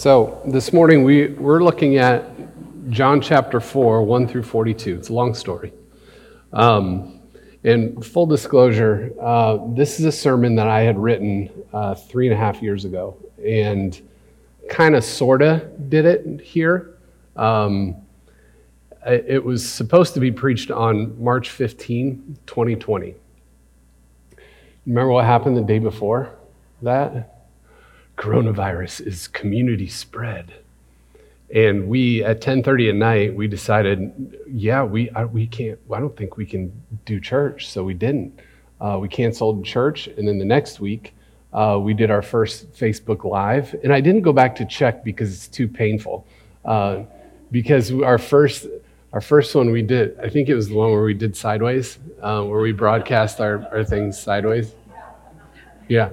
So this morning we, we're looking at John chapter 4, 1 through 42. It's a long story. Um, and full disclosure, uh, this is a sermon that I had written uh, three and a half years ago and kind of sort of did it here. Um, it was supposed to be preached on March 15, 2020. Remember what happened the day before that? Coronavirus is community spread. And we at 10:30 at night we decided, yeah, we I, we can't. I don't think we can do church, so we didn't. Uh, we canceled church, and then the next week uh, we did our first Facebook Live. And I didn't go back to check because it's too painful. Uh, because our first our first one we did, I think it was the one where we did sideways, uh, where we broadcast our, our things sideways. Yeah,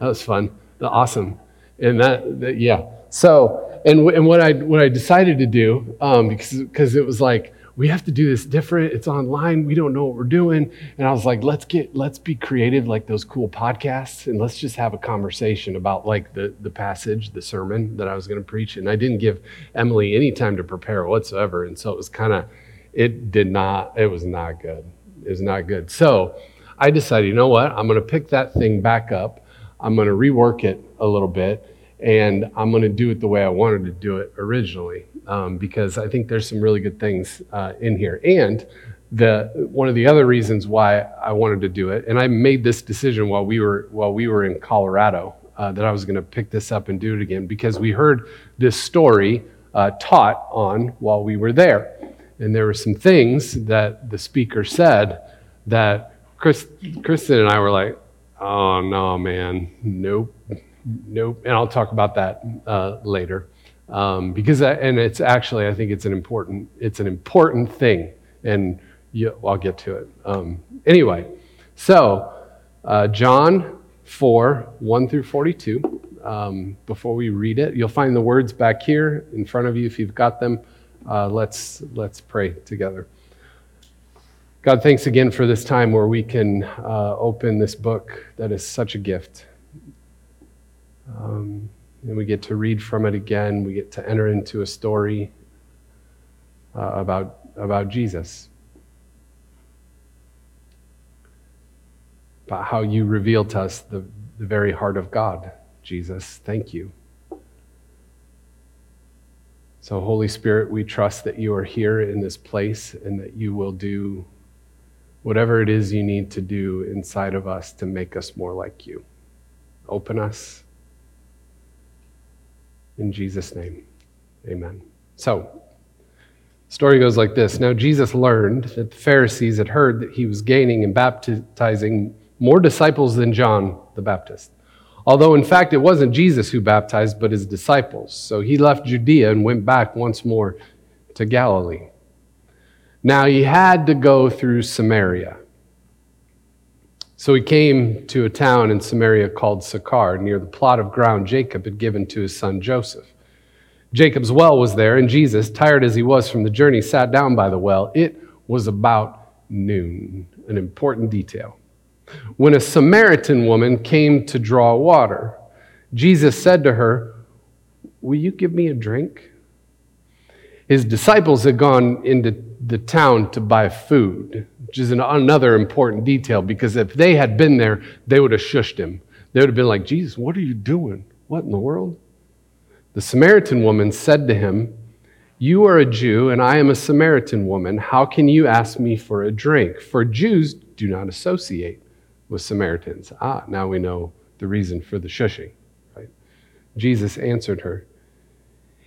that was fun awesome. And that, that yeah. So, and, and what I what I decided to do, um, because because it was like we have to do this different. It's online. We don't know what we're doing. And I was like, let's get let's be creative, like those cool podcasts, and let's just have a conversation about like the the passage, the sermon that I was going to preach. And I didn't give Emily any time to prepare whatsoever, and so it was kind of, it did not. It was not good. It was not good. So. I decided, you know what? I'm going to pick that thing back up I'm going to rework it a little bit and I'm going to do it the way I wanted to do it originally um, because I think there's some really good things uh, in here. And the one of the other reasons why I wanted to do it, and I made this decision while we were while we were in Colorado uh, that I was going to pick this up and do it again because we heard this story uh, taught on while we were there, and there were some things that the speaker said that Chris, Kristen and I were like, Oh, no, man. Nope. Nope. And I'll talk about that uh, later. Um, because, I, and it's actually, I think it's an important, it's an important thing. And you, I'll get to it. Um, anyway, so uh, John 4, 1 through 42. Um, before we read it, you'll find the words back here in front of you if you've got them. Uh, let's, let's pray together. God, thanks again for this time where we can uh, open this book that is such a gift. Um, and we get to read from it again. We get to enter into a story uh, about, about Jesus, about how you reveal to us the, the very heart of God, Jesus. Thank you. So, Holy Spirit, we trust that you are here in this place and that you will do whatever it is you need to do inside of us to make us more like you. Open us. In Jesus' name, amen. So, story goes like this. Now, Jesus learned that the Pharisees had heard that he was gaining and baptizing more disciples than John the Baptist. Although, in fact, it wasn't Jesus who baptized, but his disciples. So he left Judea and went back once more to Galilee. Now he had to go through Samaria. So he came to a town in Samaria called Sychar, near the plot of ground Jacob had given to his son Joseph. Jacob's well was there, and Jesus, tired as he was from the journey, sat down by the well. It was about noon, an important detail. When a Samaritan woman came to draw water, Jesus said to her, Will you give me a drink? His disciples had gone into the town to buy food, which is an, another important detail because if they had been there, they would have shushed him. They would have been like, Jesus, what are you doing? What in the world? The Samaritan woman said to him, You are a Jew, and I am a Samaritan woman. How can you ask me for a drink? For Jews do not associate with Samaritans. Ah, now we know the reason for the shushing. Right? Jesus answered her,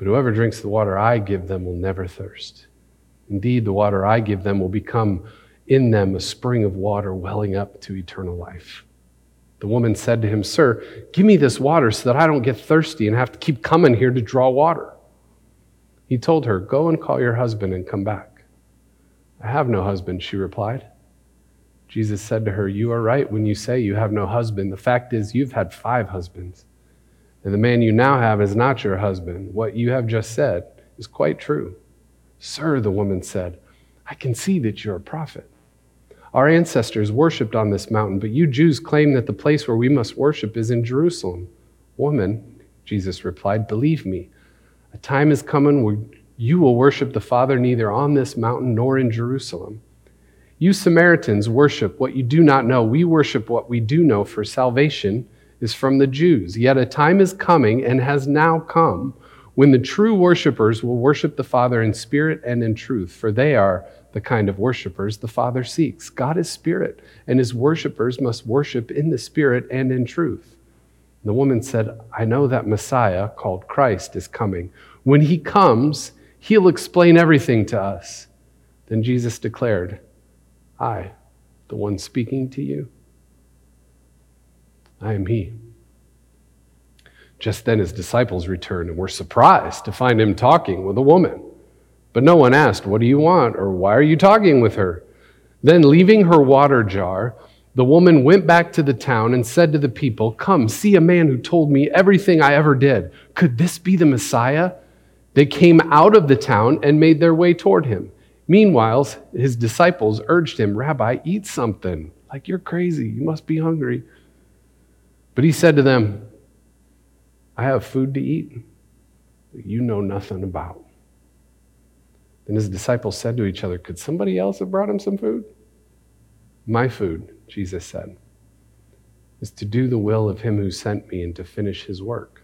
But whoever drinks the water I give them will never thirst. Indeed, the water I give them will become in them a spring of water welling up to eternal life. The woman said to him, Sir, give me this water so that I don't get thirsty and have to keep coming here to draw water. He told her, Go and call your husband and come back. I have no husband, she replied. Jesus said to her, You are right when you say you have no husband. The fact is, you've had five husbands, and the man you now have is not your husband. What you have just said is quite true. Sir, the woman said, I can see that you're a prophet. Our ancestors worshipped on this mountain, but you Jews claim that the place where we must worship is in Jerusalem. Woman, Jesus replied, believe me, a time is coming where you will worship the Father neither on this mountain nor in Jerusalem. You Samaritans worship what you do not know. We worship what we do know, for salvation is from the Jews. Yet a time is coming and has now come when the true worshippers will worship the Father in spirit and in truth, for they are the kind of worshipers the Father seeks. God is spirit, and his worshipers must worship in the spirit and in truth. The woman said, I know that Messiah, called Christ, is coming. When he comes, he'll explain everything to us. Then Jesus declared, I, the one speaking to you, I am he. Just then his disciples returned and were surprised to find him talking with a woman. But no one asked, What do you want? or Why are you talking with her? Then, leaving her water jar, the woman went back to the town and said to the people, Come, see a man who told me everything I ever did. Could this be the Messiah? They came out of the town and made their way toward him. Meanwhile, his disciples urged him, Rabbi, eat something. Like you're crazy. You must be hungry. But he said to them, I have food to eat that you know nothing about. Then his disciples said to each other, Could somebody else have brought him some food? My food, Jesus said, is to do the will of him who sent me and to finish his work.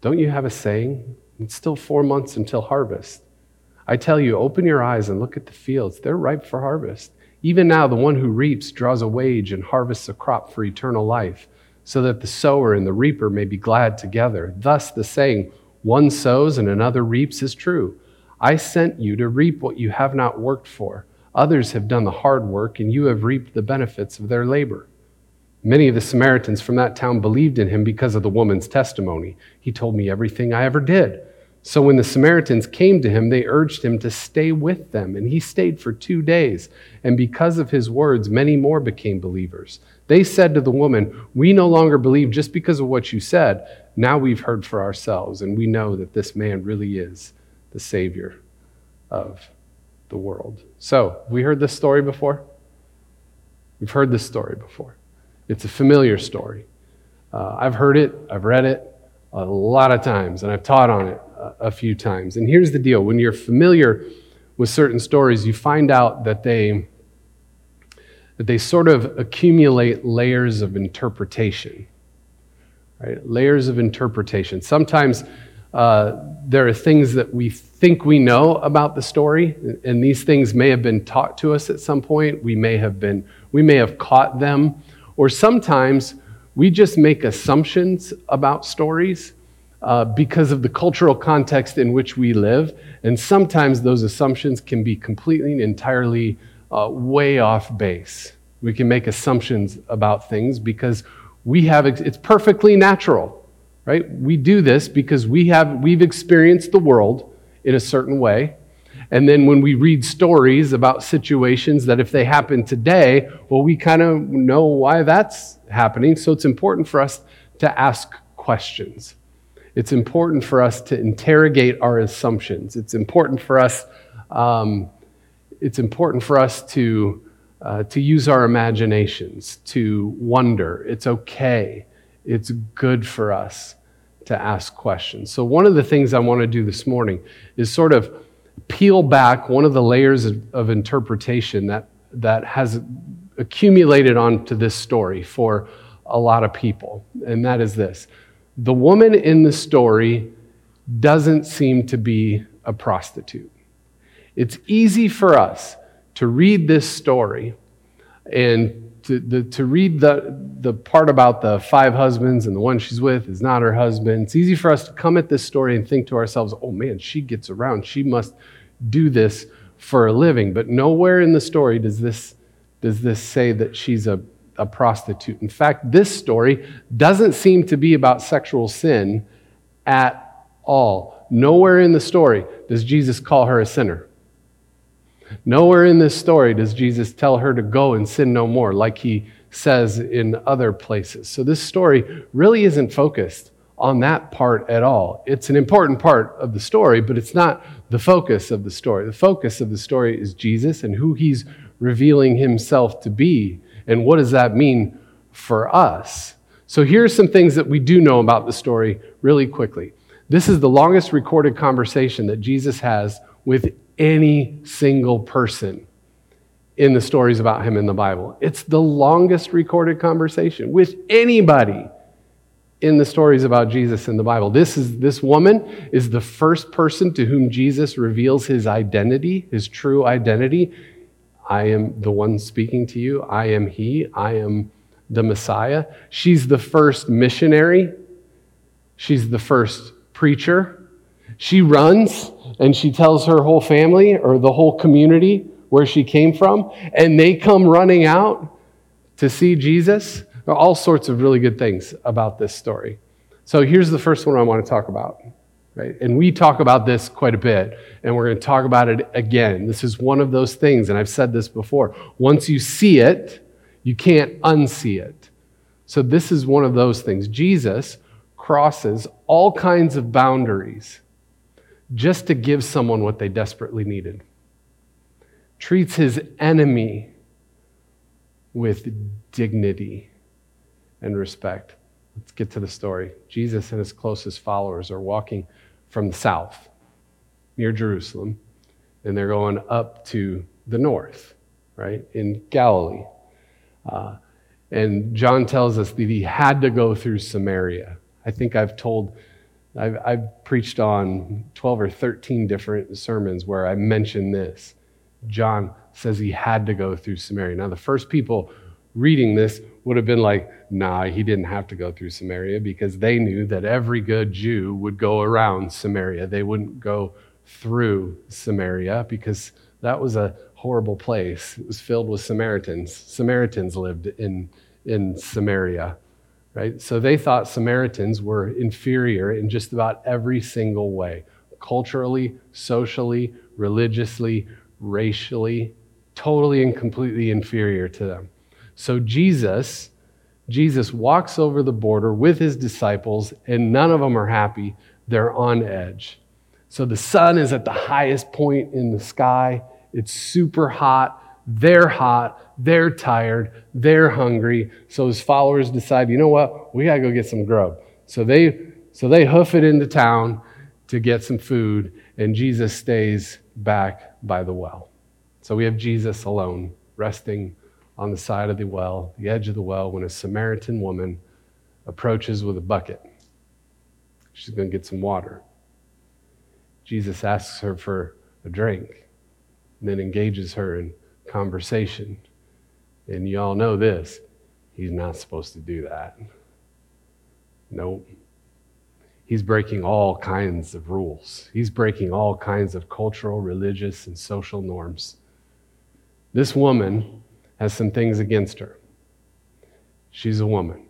Don't you have a saying? It's still four months until harvest. I tell you, open your eyes and look at the fields. They're ripe for harvest. Even now, the one who reaps draws a wage and harvests a crop for eternal life, so that the sower and the reaper may be glad together. Thus, the saying, one sows and another reaps is true. I sent you to reap what you have not worked for. Others have done the hard work, and you have reaped the benefits of their labor. Many of the Samaritans from that town believed in him because of the woman's testimony. He told me everything I ever did. So when the Samaritans came to him, they urged him to stay with them, and he stayed for two days. And because of his words, many more became believers. They said to the woman, We no longer believe just because of what you said. Now we've heard for ourselves, and we know that this man really is the Savior of the world. So, we heard this story before? We've heard this story before. It's a familiar story. Uh, I've heard it, I've read it a lot of times, and I've taught on it a, few times. And here's the deal when you're familiar with certain stories, you find out that they that they sort of accumulate layers of interpretation. Right? Layers of interpretation. Sometimes uh, there are things that we think we know about the story, and these things may have been taught to us at some point. We may have been, we may have caught them, or sometimes we just make assumptions about stories uh, because of the cultural context in which we live, and sometimes those assumptions can be completely and entirely uh, way off base. We can make assumptions about things because we have, it's perfectly natural, right? We do this because we have, we've experienced the world in a certain way. And then when we read stories about situations that if they happen today, well, we kind of know why that's happening. So it's important for us to ask questions. It's important for us to interrogate our assumptions. It's important for us, um, it's important for us to uh, to use our imaginations, to wonder. It's okay. It's good for us to ask questions. So, one of the things I want to do this morning is sort of peel back one of the layers of, of interpretation that, that has accumulated onto this story for a lot of people. And that is this the woman in the story doesn't seem to be a prostitute. It's easy for us to read this story and to, the, to read the, the part about the five husbands and the one she's with is not her husband. It's easy for us to come at this story and think to ourselves, oh man, she gets around. She must do this for a living. But nowhere in the story does this, does this say that she's a, a prostitute. In fact, this story doesn't seem to be about sexual sin at all. Nowhere in the story does Jesus call her a sinner. Nowhere in this story does Jesus tell her to go and sin no more, like he says in other places. So this story really isn't focused on that part at all. It's an important part of the story, but it's not the focus of the story. The focus of the story is Jesus and who he's revealing himself to be. And what does that mean for us? So here are some things that we do know about the story really quickly. This is the longest recorded conversation that Jesus has with any single person in the stories about him in the Bible. It's the longest recorded conversation with anybody in the stories about Jesus in the Bible. This is this woman is the first person to whom Jesus reveals his identity, his true identity. I am the one speaking to you. I am he. I am the Messiah. She's the first missionary. She's the first preacher. She runs and she tells her whole family or the whole community where she came from, and they come running out to see Jesus. All sorts of really good things about this story. So here's the first one I want to talk about. Right? And we talk about this quite a bit, and we're going to talk about it again. This is one of those things, and I've said this before. Once you see it, you can't unsee it. So this is one of those things. Jesus crosses all kinds of boundaries just to give someone what they desperately needed. Treats his enemy with dignity and respect. Let's get to the story. Jesus and his closest followers are walking from the south near Jerusalem, and they're going up to the north, right, in Galilee. Uh, and John tells us that he had to go through Samaria. I think I've told, I've, I've preached on 12 or 13 different sermons where I mention this. John says he had to go through Samaria. Now, the first people reading this would have been like, nah, he didn't have to go through Samaria because they knew that every good Jew would go around Samaria. They wouldn't go through Samaria because that was a horrible place. It was filled with Samaritans. Samaritans lived in, in Samaria right? So they thought Samaritans were inferior in just about every single way culturally, socially, religiously, racially, totally and completely inferior to them. So Jesus, Jesus walks over the border with his disciples, and none of them are happy. They're on edge. So the sun is at the highest point in the sky. It's super hot. They're hot. They're tired, they're hungry. So his followers decide, you know what? We got to go get some grub. So they so they hoof it into town to get some food and Jesus stays back by the well. So we have Jesus alone resting on the side of the well, the edge of the well when a Samaritan woman approaches with a bucket. She's going to get some water. Jesus asks her for a drink and then engages her in conversation. And you all know this he's not supposed to do that. Nope. He's breaking all kinds of rules. He's breaking all kinds of cultural, religious, and social norms. This woman has some things against her. She's a woman.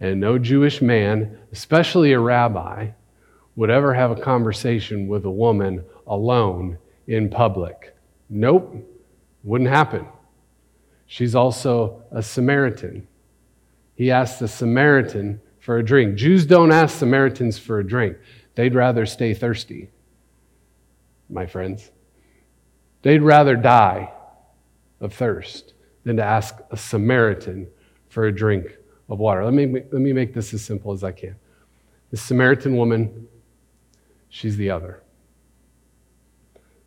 And no Jewish man, especially a rabbi, would ever have a conversation with a woman alone in public. Nope, wouldn't happen. She's also a Samaritan. He asked the Samaritan for a drink. Jews don't ask Samaritans for a drink, they'd rather stay thirsty, my friends. They'd rather die of thirst than to ask a Samaritan for a drink of water. Let me, let me make this as simple as I can. The Samaritan woman, she's the other.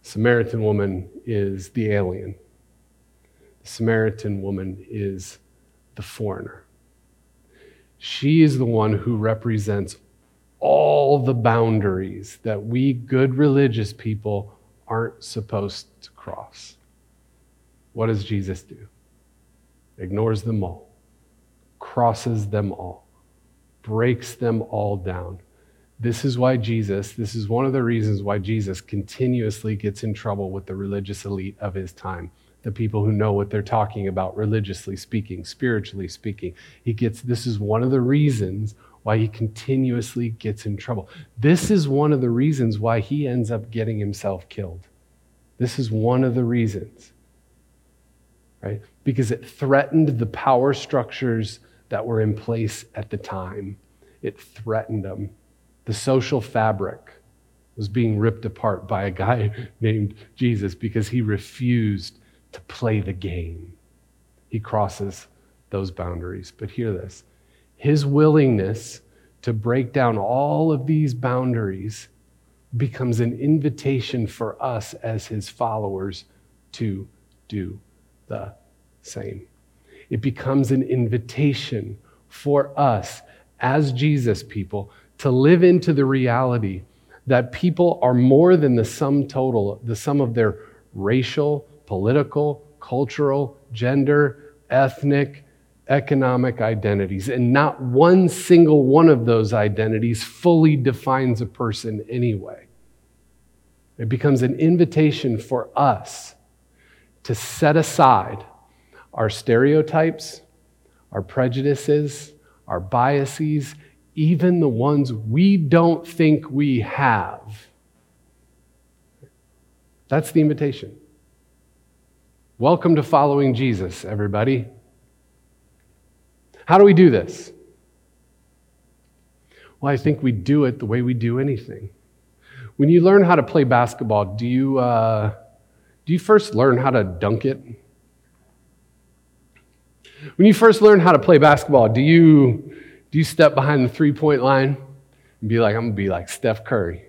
Samaritan woman is the alien. Samaritan woman is the foreigner. She is the one who represents all the boundaries that we good religious people aren't supposed to cross. What does Jesus do? Ignores them all, crosses them all, breaks them all down. This is why Jesus, this is one of the reasons why Jesus continuously gets in trouble with the religious elite of his time the people who know what they're talking about, religiously speaking, spiritually speaking. He gets this is one of the reasons why he continuously gets in trouble. This is one of the reasons why he ends up getting himself killed. This is one of the reasons, right? Because it threatened the power structures that were in place at the time. It threatened them. The social fabric was being ripped apart by a guy named Jesus because he refused to play the game. He crosses those boundaries. But hear this his willingness to break down all of these boundaries becomes an invitation for us as his followers to do the same. It becomes an invitation for us as Jesus people to live into the reality that people are more than the sum total, the sum of their racial, political, cultural, gender, ethnic, economic identities. And not one single one of those identities fully defines a person anyway. It becomes an invitation for us to set aside our stereotypes, our prejudices, our biases, even the ones we don't think we have. That's the invitation. Welcome to following Jesus, everybody. How do we do this? Well, I think we do it the way we do anything. When you learn how to play basketball, do you, uh, do you first learn how to dunk it? When you first learn how to play basketball, do you, do you step behind the three point line and be like, I'm going to be like Steph Curry?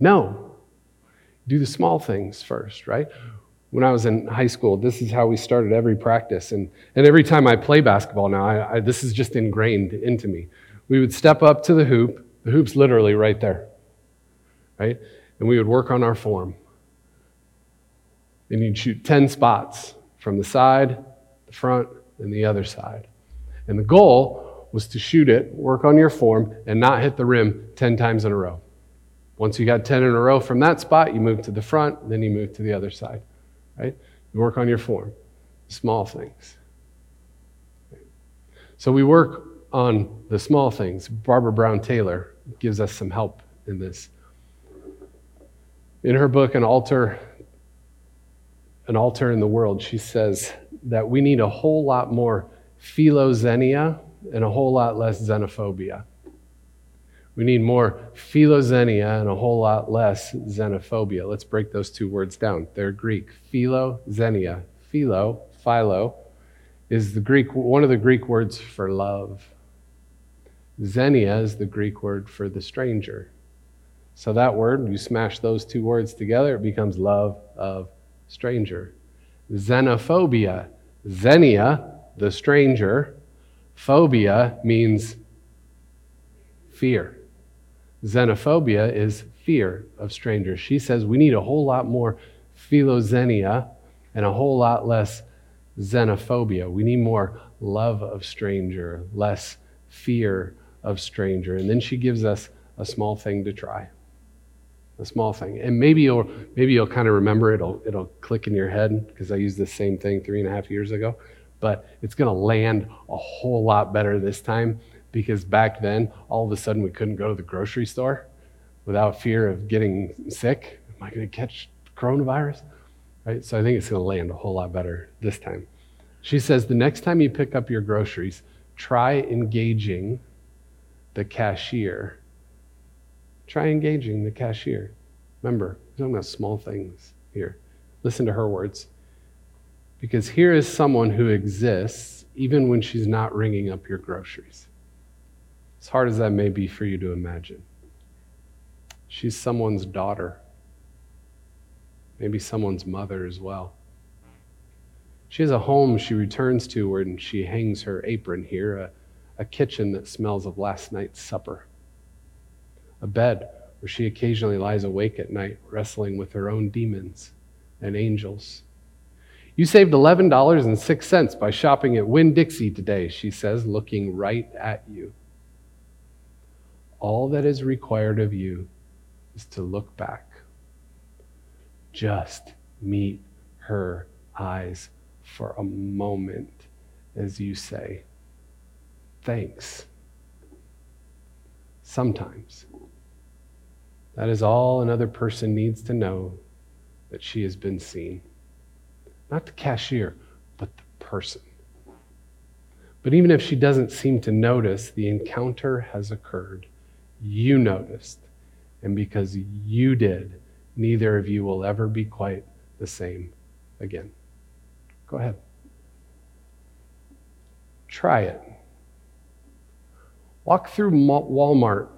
No. Do the small things first, right? when I was in high school, this is how we started every practice. And, and every time I play basketball now, I, I, this is just ingrained into me. We would step up to the hoop, the hoop's literally right there, right? And we would work on our form. And you'd shoot 10 spots from the side, the front, and the other side. And the goal was to shoot it, work on your form, and not hit the rim 10 times in a row. Once you got 10 in a row from that spot, you move to the front, then you move to the other side right? You work on your form, small things. So we work on the small things. Barbara Brown Taylor gives us some help in this. In her book, An Altar, An Altar in the World, she says that we need a whole lot more philoxenia and a whole lot less xenophobia. We need more philoxenia and a whole lot less xenophobia. Let's break those two words down. They're Greek. Philoxenia. Philo, philo, is the Greek, one of the Greek words for love. Xenia is the Greek word for the stranger. So that word, you smash those two words together, it becomes love of stranger. Xenophobia. Xenia, the stranger. Phobia means fear. Xenophobia is fear of strangers. She says we need a whole lot more philoxenia and a whole lot less xenophobia. We need more love of stranger, less fear of stranger. And then she gives us a small thing to try. A small thing. And maybe you'll maybe you'll kind of remember it. it'll it'll click in your head because I used the same thing three and a half years ago. But it's gonna land a whole lot better this time because back then, all of a sudden, we couldn't go to the grocery store without fear of getting sick. Am I going to catch coronavirus? Right? So I think it's going to land a whole lot better this time. She says the next time you pick up your groceries, try engaging the cashier. Try engaging the cashier. Remember, we're talking about small things here. Listen to her words. Because here is someone who exists even when she's not ringing up your groceries as hard as that may be for you to imagine. She's someone's daughter, maybe someone's mother as well. She has a home she returns to where she hangs her apron here, a, a kitchen that smells of last night's supper, a bed where she occasionally lies awake at night wrestling with her own demons and angels. You saved $11.06 by shopping at Winn Dixie today, she says, looking right at you. All that is required of you is to look back. Just meet her eyes for a moment as you say, Thanks. Sometimes. That is all another person needs to know that she has been seen. Not the cashier, but the person. But even if she doesn't seem to notice, the encounter has occurred. You noticed. And because you did, neither of you will ever be quite the same again. Go ahead. Try it. Walk through Walmart,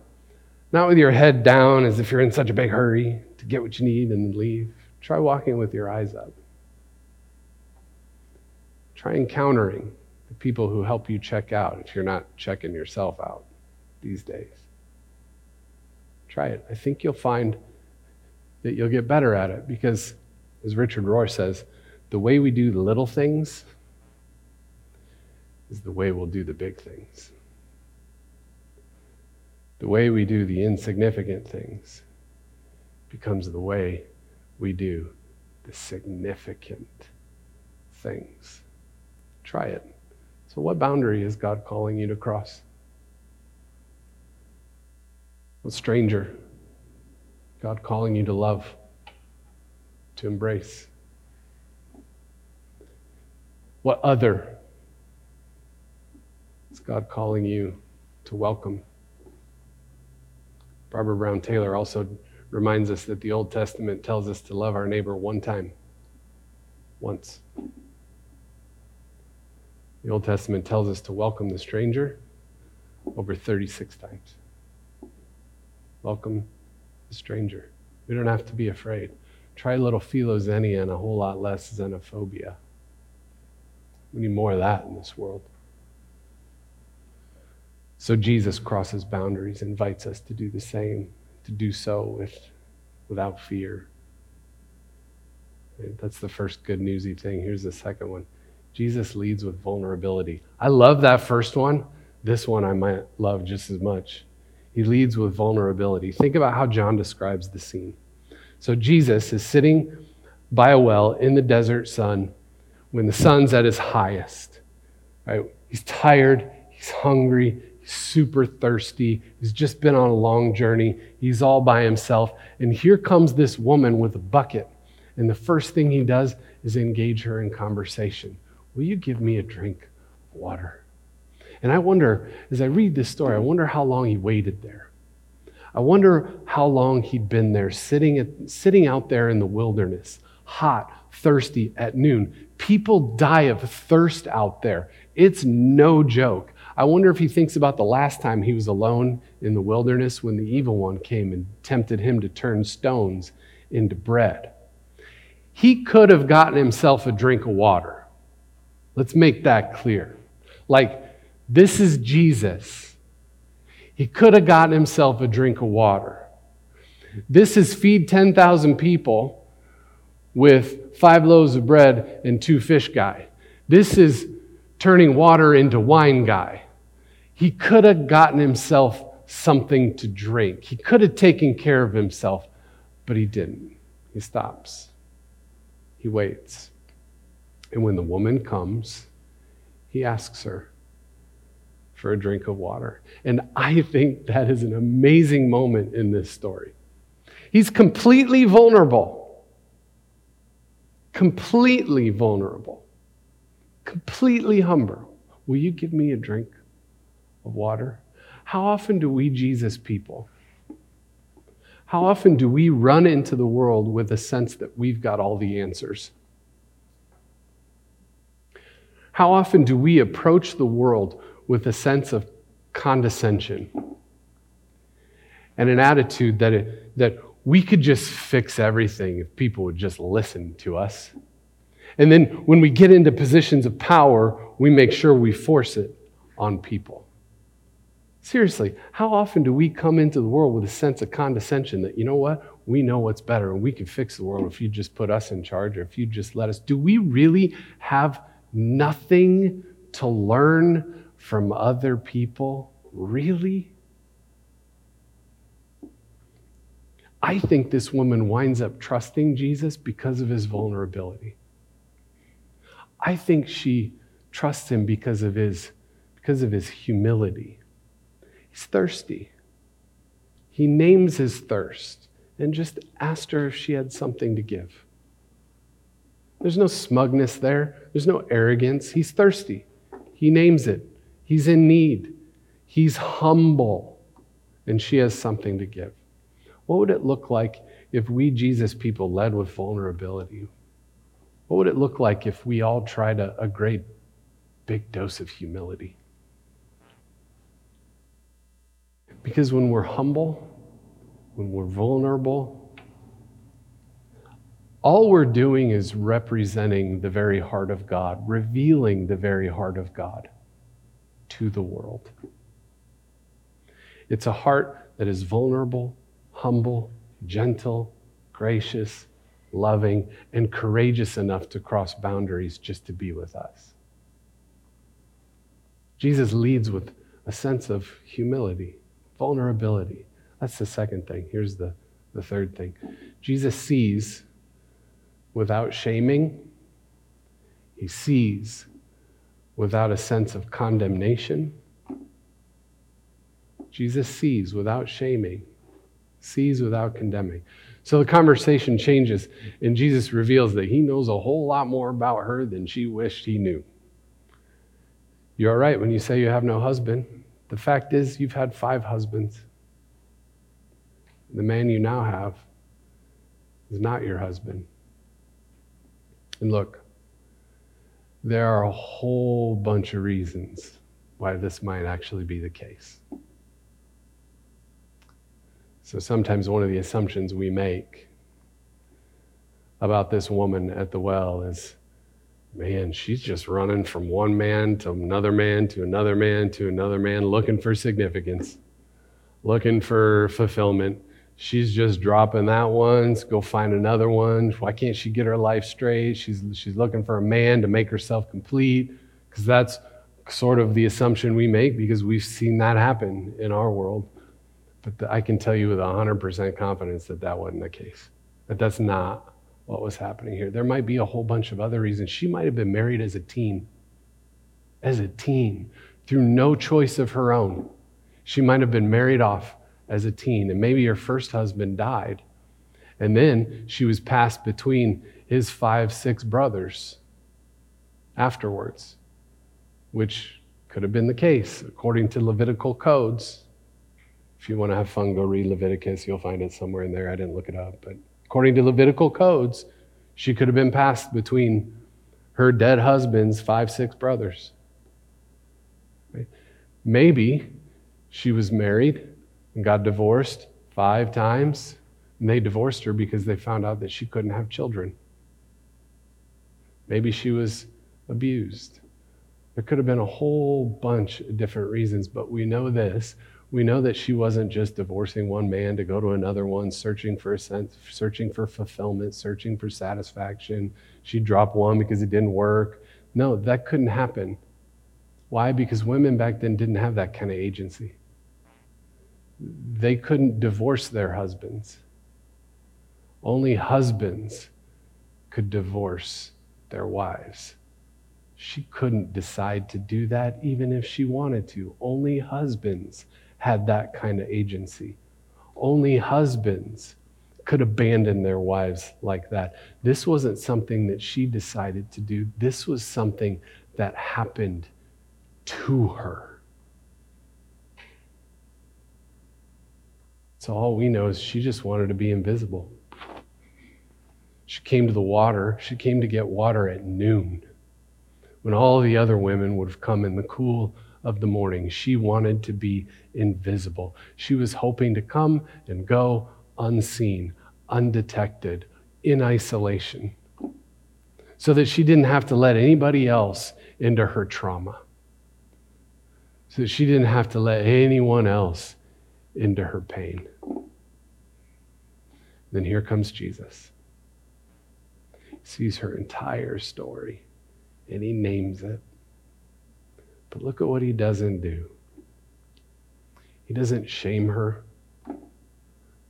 not with your head down as if you're in such a big hurry to get what you need and leave. Try walking with your eyes up. Try encountering the people who help you check out if you're not checking yourself out these days. Try it. I think you'll find that you'll get better at it because, as Richard Rohr says, the way we do the little things is the way we'll do the big things. The way we do the insignificant things becomes the way we do the significant things. Try it. So, what boundary is God calling you to cross? What stranger? God calling you to love, to embrace? What other is God calling you to welcome? Barbara Brown Taylor also reminds us that the Old Testament tells us to love our neighbor one time, once. The Old Testament tells us to welcome the stranger over 36 times. Welcome the stranger. We don't have to be afraid. Try a little philoxenia and a whole lot less xenophobia. We need more of that in this world. So Jesus crosses boundaries, invites us to do the same, to do so with, without fear. That's the first good newsy thing. Here's the second one Jesus leads with vulnerability. I love that first one. This one I might love just as much. He leads with vulnerability. Think about how John describes the scene. So Jesus is sitting by a well in the desert sun when the sun's at its highest. Right? He's tired, he's hungry, super thirsty. He's just been on a long journey. He's all by himself. And here comes this woman with a bucket. And the first thing he does is engage her in conversation. Will you give me a drink of water? And I wonder, as I read this story, I wonder how long he waited there. I wonder how long he'd been there, sitting, at, sitting out there in the wilderness, hot, thirsty at noon. People die of thirst out there. It's no joke. I wonder if he thinks about the last time he was alone in the wilderness when the evil one came and tempted him to turn stones into bread. He could have gotten himself a drink of water. Let's make that clear. Like, this is Jesus. He could have gotten himself a drink of water. This is feed 10,000 people with five loaves of bread and two fish guy. This is turning water into wine guy. He could have gotten himself something to drink. He could have taken care of himself, but he didn't. He stops. He waits. And when the woman comes, he asks her for a drink of water. And I think that is an amazing moment in this story. He's completely vulnerable. Completely vulnerable. Completely humble. Will you give me a drink? Of water? How often do we, Jesus people, how often do we run into the world with a sense that we've got all the answers? How often do we approach the world with a sense of condescension and an attitude that, it, that we could just fix everything if people would just listen to us? And then when we get into positions of power, we make sure we force it on people. Seriously, how often do we come into the world with a sense of condescension that, you know what, we know what's better and we can fix the world if you just put us in charge or if you just let us? Do we really have nothing to learn from other people? Really? I think this woman winds up trusting Jesus because of his vulnerability. I think she trusts him because of his, because of his humility. He's thirsty. He names his thirst and just asked her if she had something to give. There's no smugness there, there's no arrogance. He's thirsty. He names it. He's in need. He's humble. And she has something to give. What would it look like if we, Jesus people, led with vulnerability? What would it look like if we all tried a, a great big dose of humility? Because when we're humble, when we're vulnerable, all we're doing is representing the very heart of God, revealing the very heart of God to the world. It's a heart that is vulnerable, humble, gentle, gracious, loving, and courageous enough to cross boundaries just to be with us. Jesus leads with a sense of humility, vulnerability. That's the second thing. Here's the, the third thing Jesus sees without shaming, he sees without a sense of condemnation. Jesus sees without shaming, sees without condemning. So the conversation changes, and Jesus reveals that he knows a whole lot more about her than she wished he knew. You're right when you say you have no husband. The fact is, you've had five husbands. The man you now have is not your husband. And look, there are a whole bunch of reasons why this might actually be the case. So sometimes one of the assumptions we make about this woman at the well is man, she's just running from one man to another man to another man to another man looking for significance, looking for fulfillment. She's just dropping that one, go find another one. Why can't she get her life straight? She's, she's looking for a man to make herself complete, because that's sort of the assumption we make because we've seen that happen in our world. But I can tell you with 100% confidence that that wasn't the case. That that's not what was happening here. There might be a whole bunch of other reasons. She might have been married as a teen. As a teen, through no choice of her own. She might have been married off as a teen, and maybe her first husband died. And then she was passed between his five, six brothers afterwards, which could have been the case according to Levitical codes. If you want to have fun, go read Leviticus. You'll find it somewhere in there. I didn't look it up. But according to Levitical codes, she could have been passed between her dead husband's five, six brothers. Maybe she was married and got divorced five times, and they divorced her because they found out that she couldn't have children. Maybe she was abused. There could have been a whole bunch of different reasons, but we know this we know that she wasn't just divorcing one man to go to another one, searching for a sense, searching for fulfillment, searching for satisfaction. She dropped one because it didn't work. No, that couldn't happen. Why? Because women back then didn't have that kind of agency. They couldn't divorce their husbands. Only husbands could divorce their wives. She couldn't decide to do that even if she wanted to. Only husbands had that kind of agency. Only husbands could abandon their wives like that. This wasn't something that she decided to do, this was something that happened to her. So all we know is she just wanted to be invisible. She came to the water. She came to get water at noon when all the other women would have come in the cool of the morning. She wanted to be invisible. She was hoping to come and go unseen, undetected, in isolation, so that she didn't have to let anybody else into her trauma, so that she didn't have to let anyone else into her pain. Then here comes Jesus. He sees her entire story and he names it. But look at what he doesn't do. He doesn't shame her,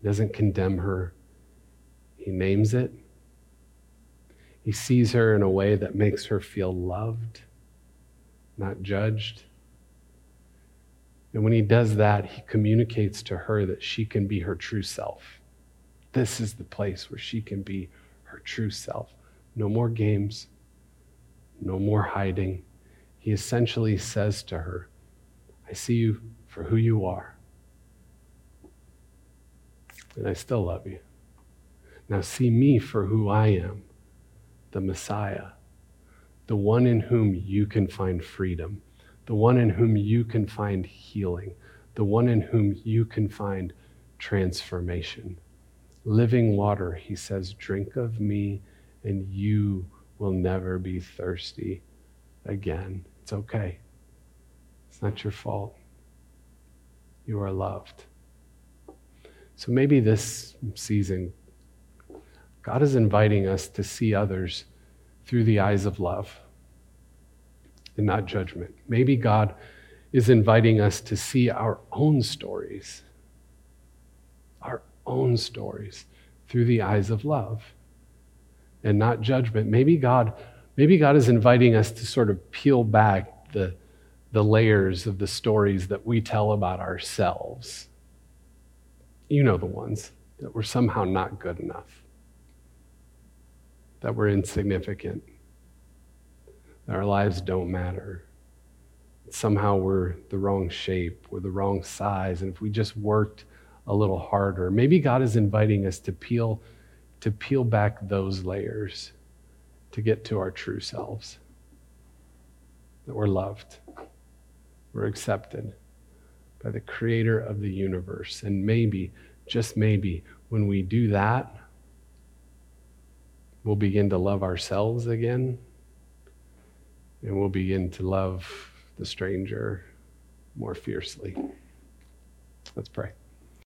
doesn't condemn her. He names it. He sees her in a way that makes her feel loved, not judged. And when he does that, he communicates to her that she can be her true self. This is the place where she can be her true self. No more games, no more hiding. He essentially says to her, I see you for who you are, and I still love you. Now see me for who I am, the Messiah, the one in whom you can find freedom the one in whom you can find healing, the one in whom you can find transformation. Living water, he says, drink of me and you will never be thirsty again. It's okay. It's not your fault. You are loved. So maybe this season, God is inviting us to see others through the eyes of love and not judgment. Maybe God is inviting us to see our own stories, our own stories through the eyes of love and not judgment. Maybe God, maybe God is inviting us to sort of peel back the, the layers of the stories that we tell about ourselves. You know the ones that we're somehow not good enough, that we're insignificant that our lives don't matter. Somehow we're the wrong shape, we're the wrong size, and if we just worked a little harder, maybe God is inviting us to peel to peel back those layers to get to our true selves. That we're loved, we're accepted by the creator of the universe. And maybe, just maybe, when we do that, we'll begin to love ourselves again and we'll begin to love the stranger more fiercely. Let's pray.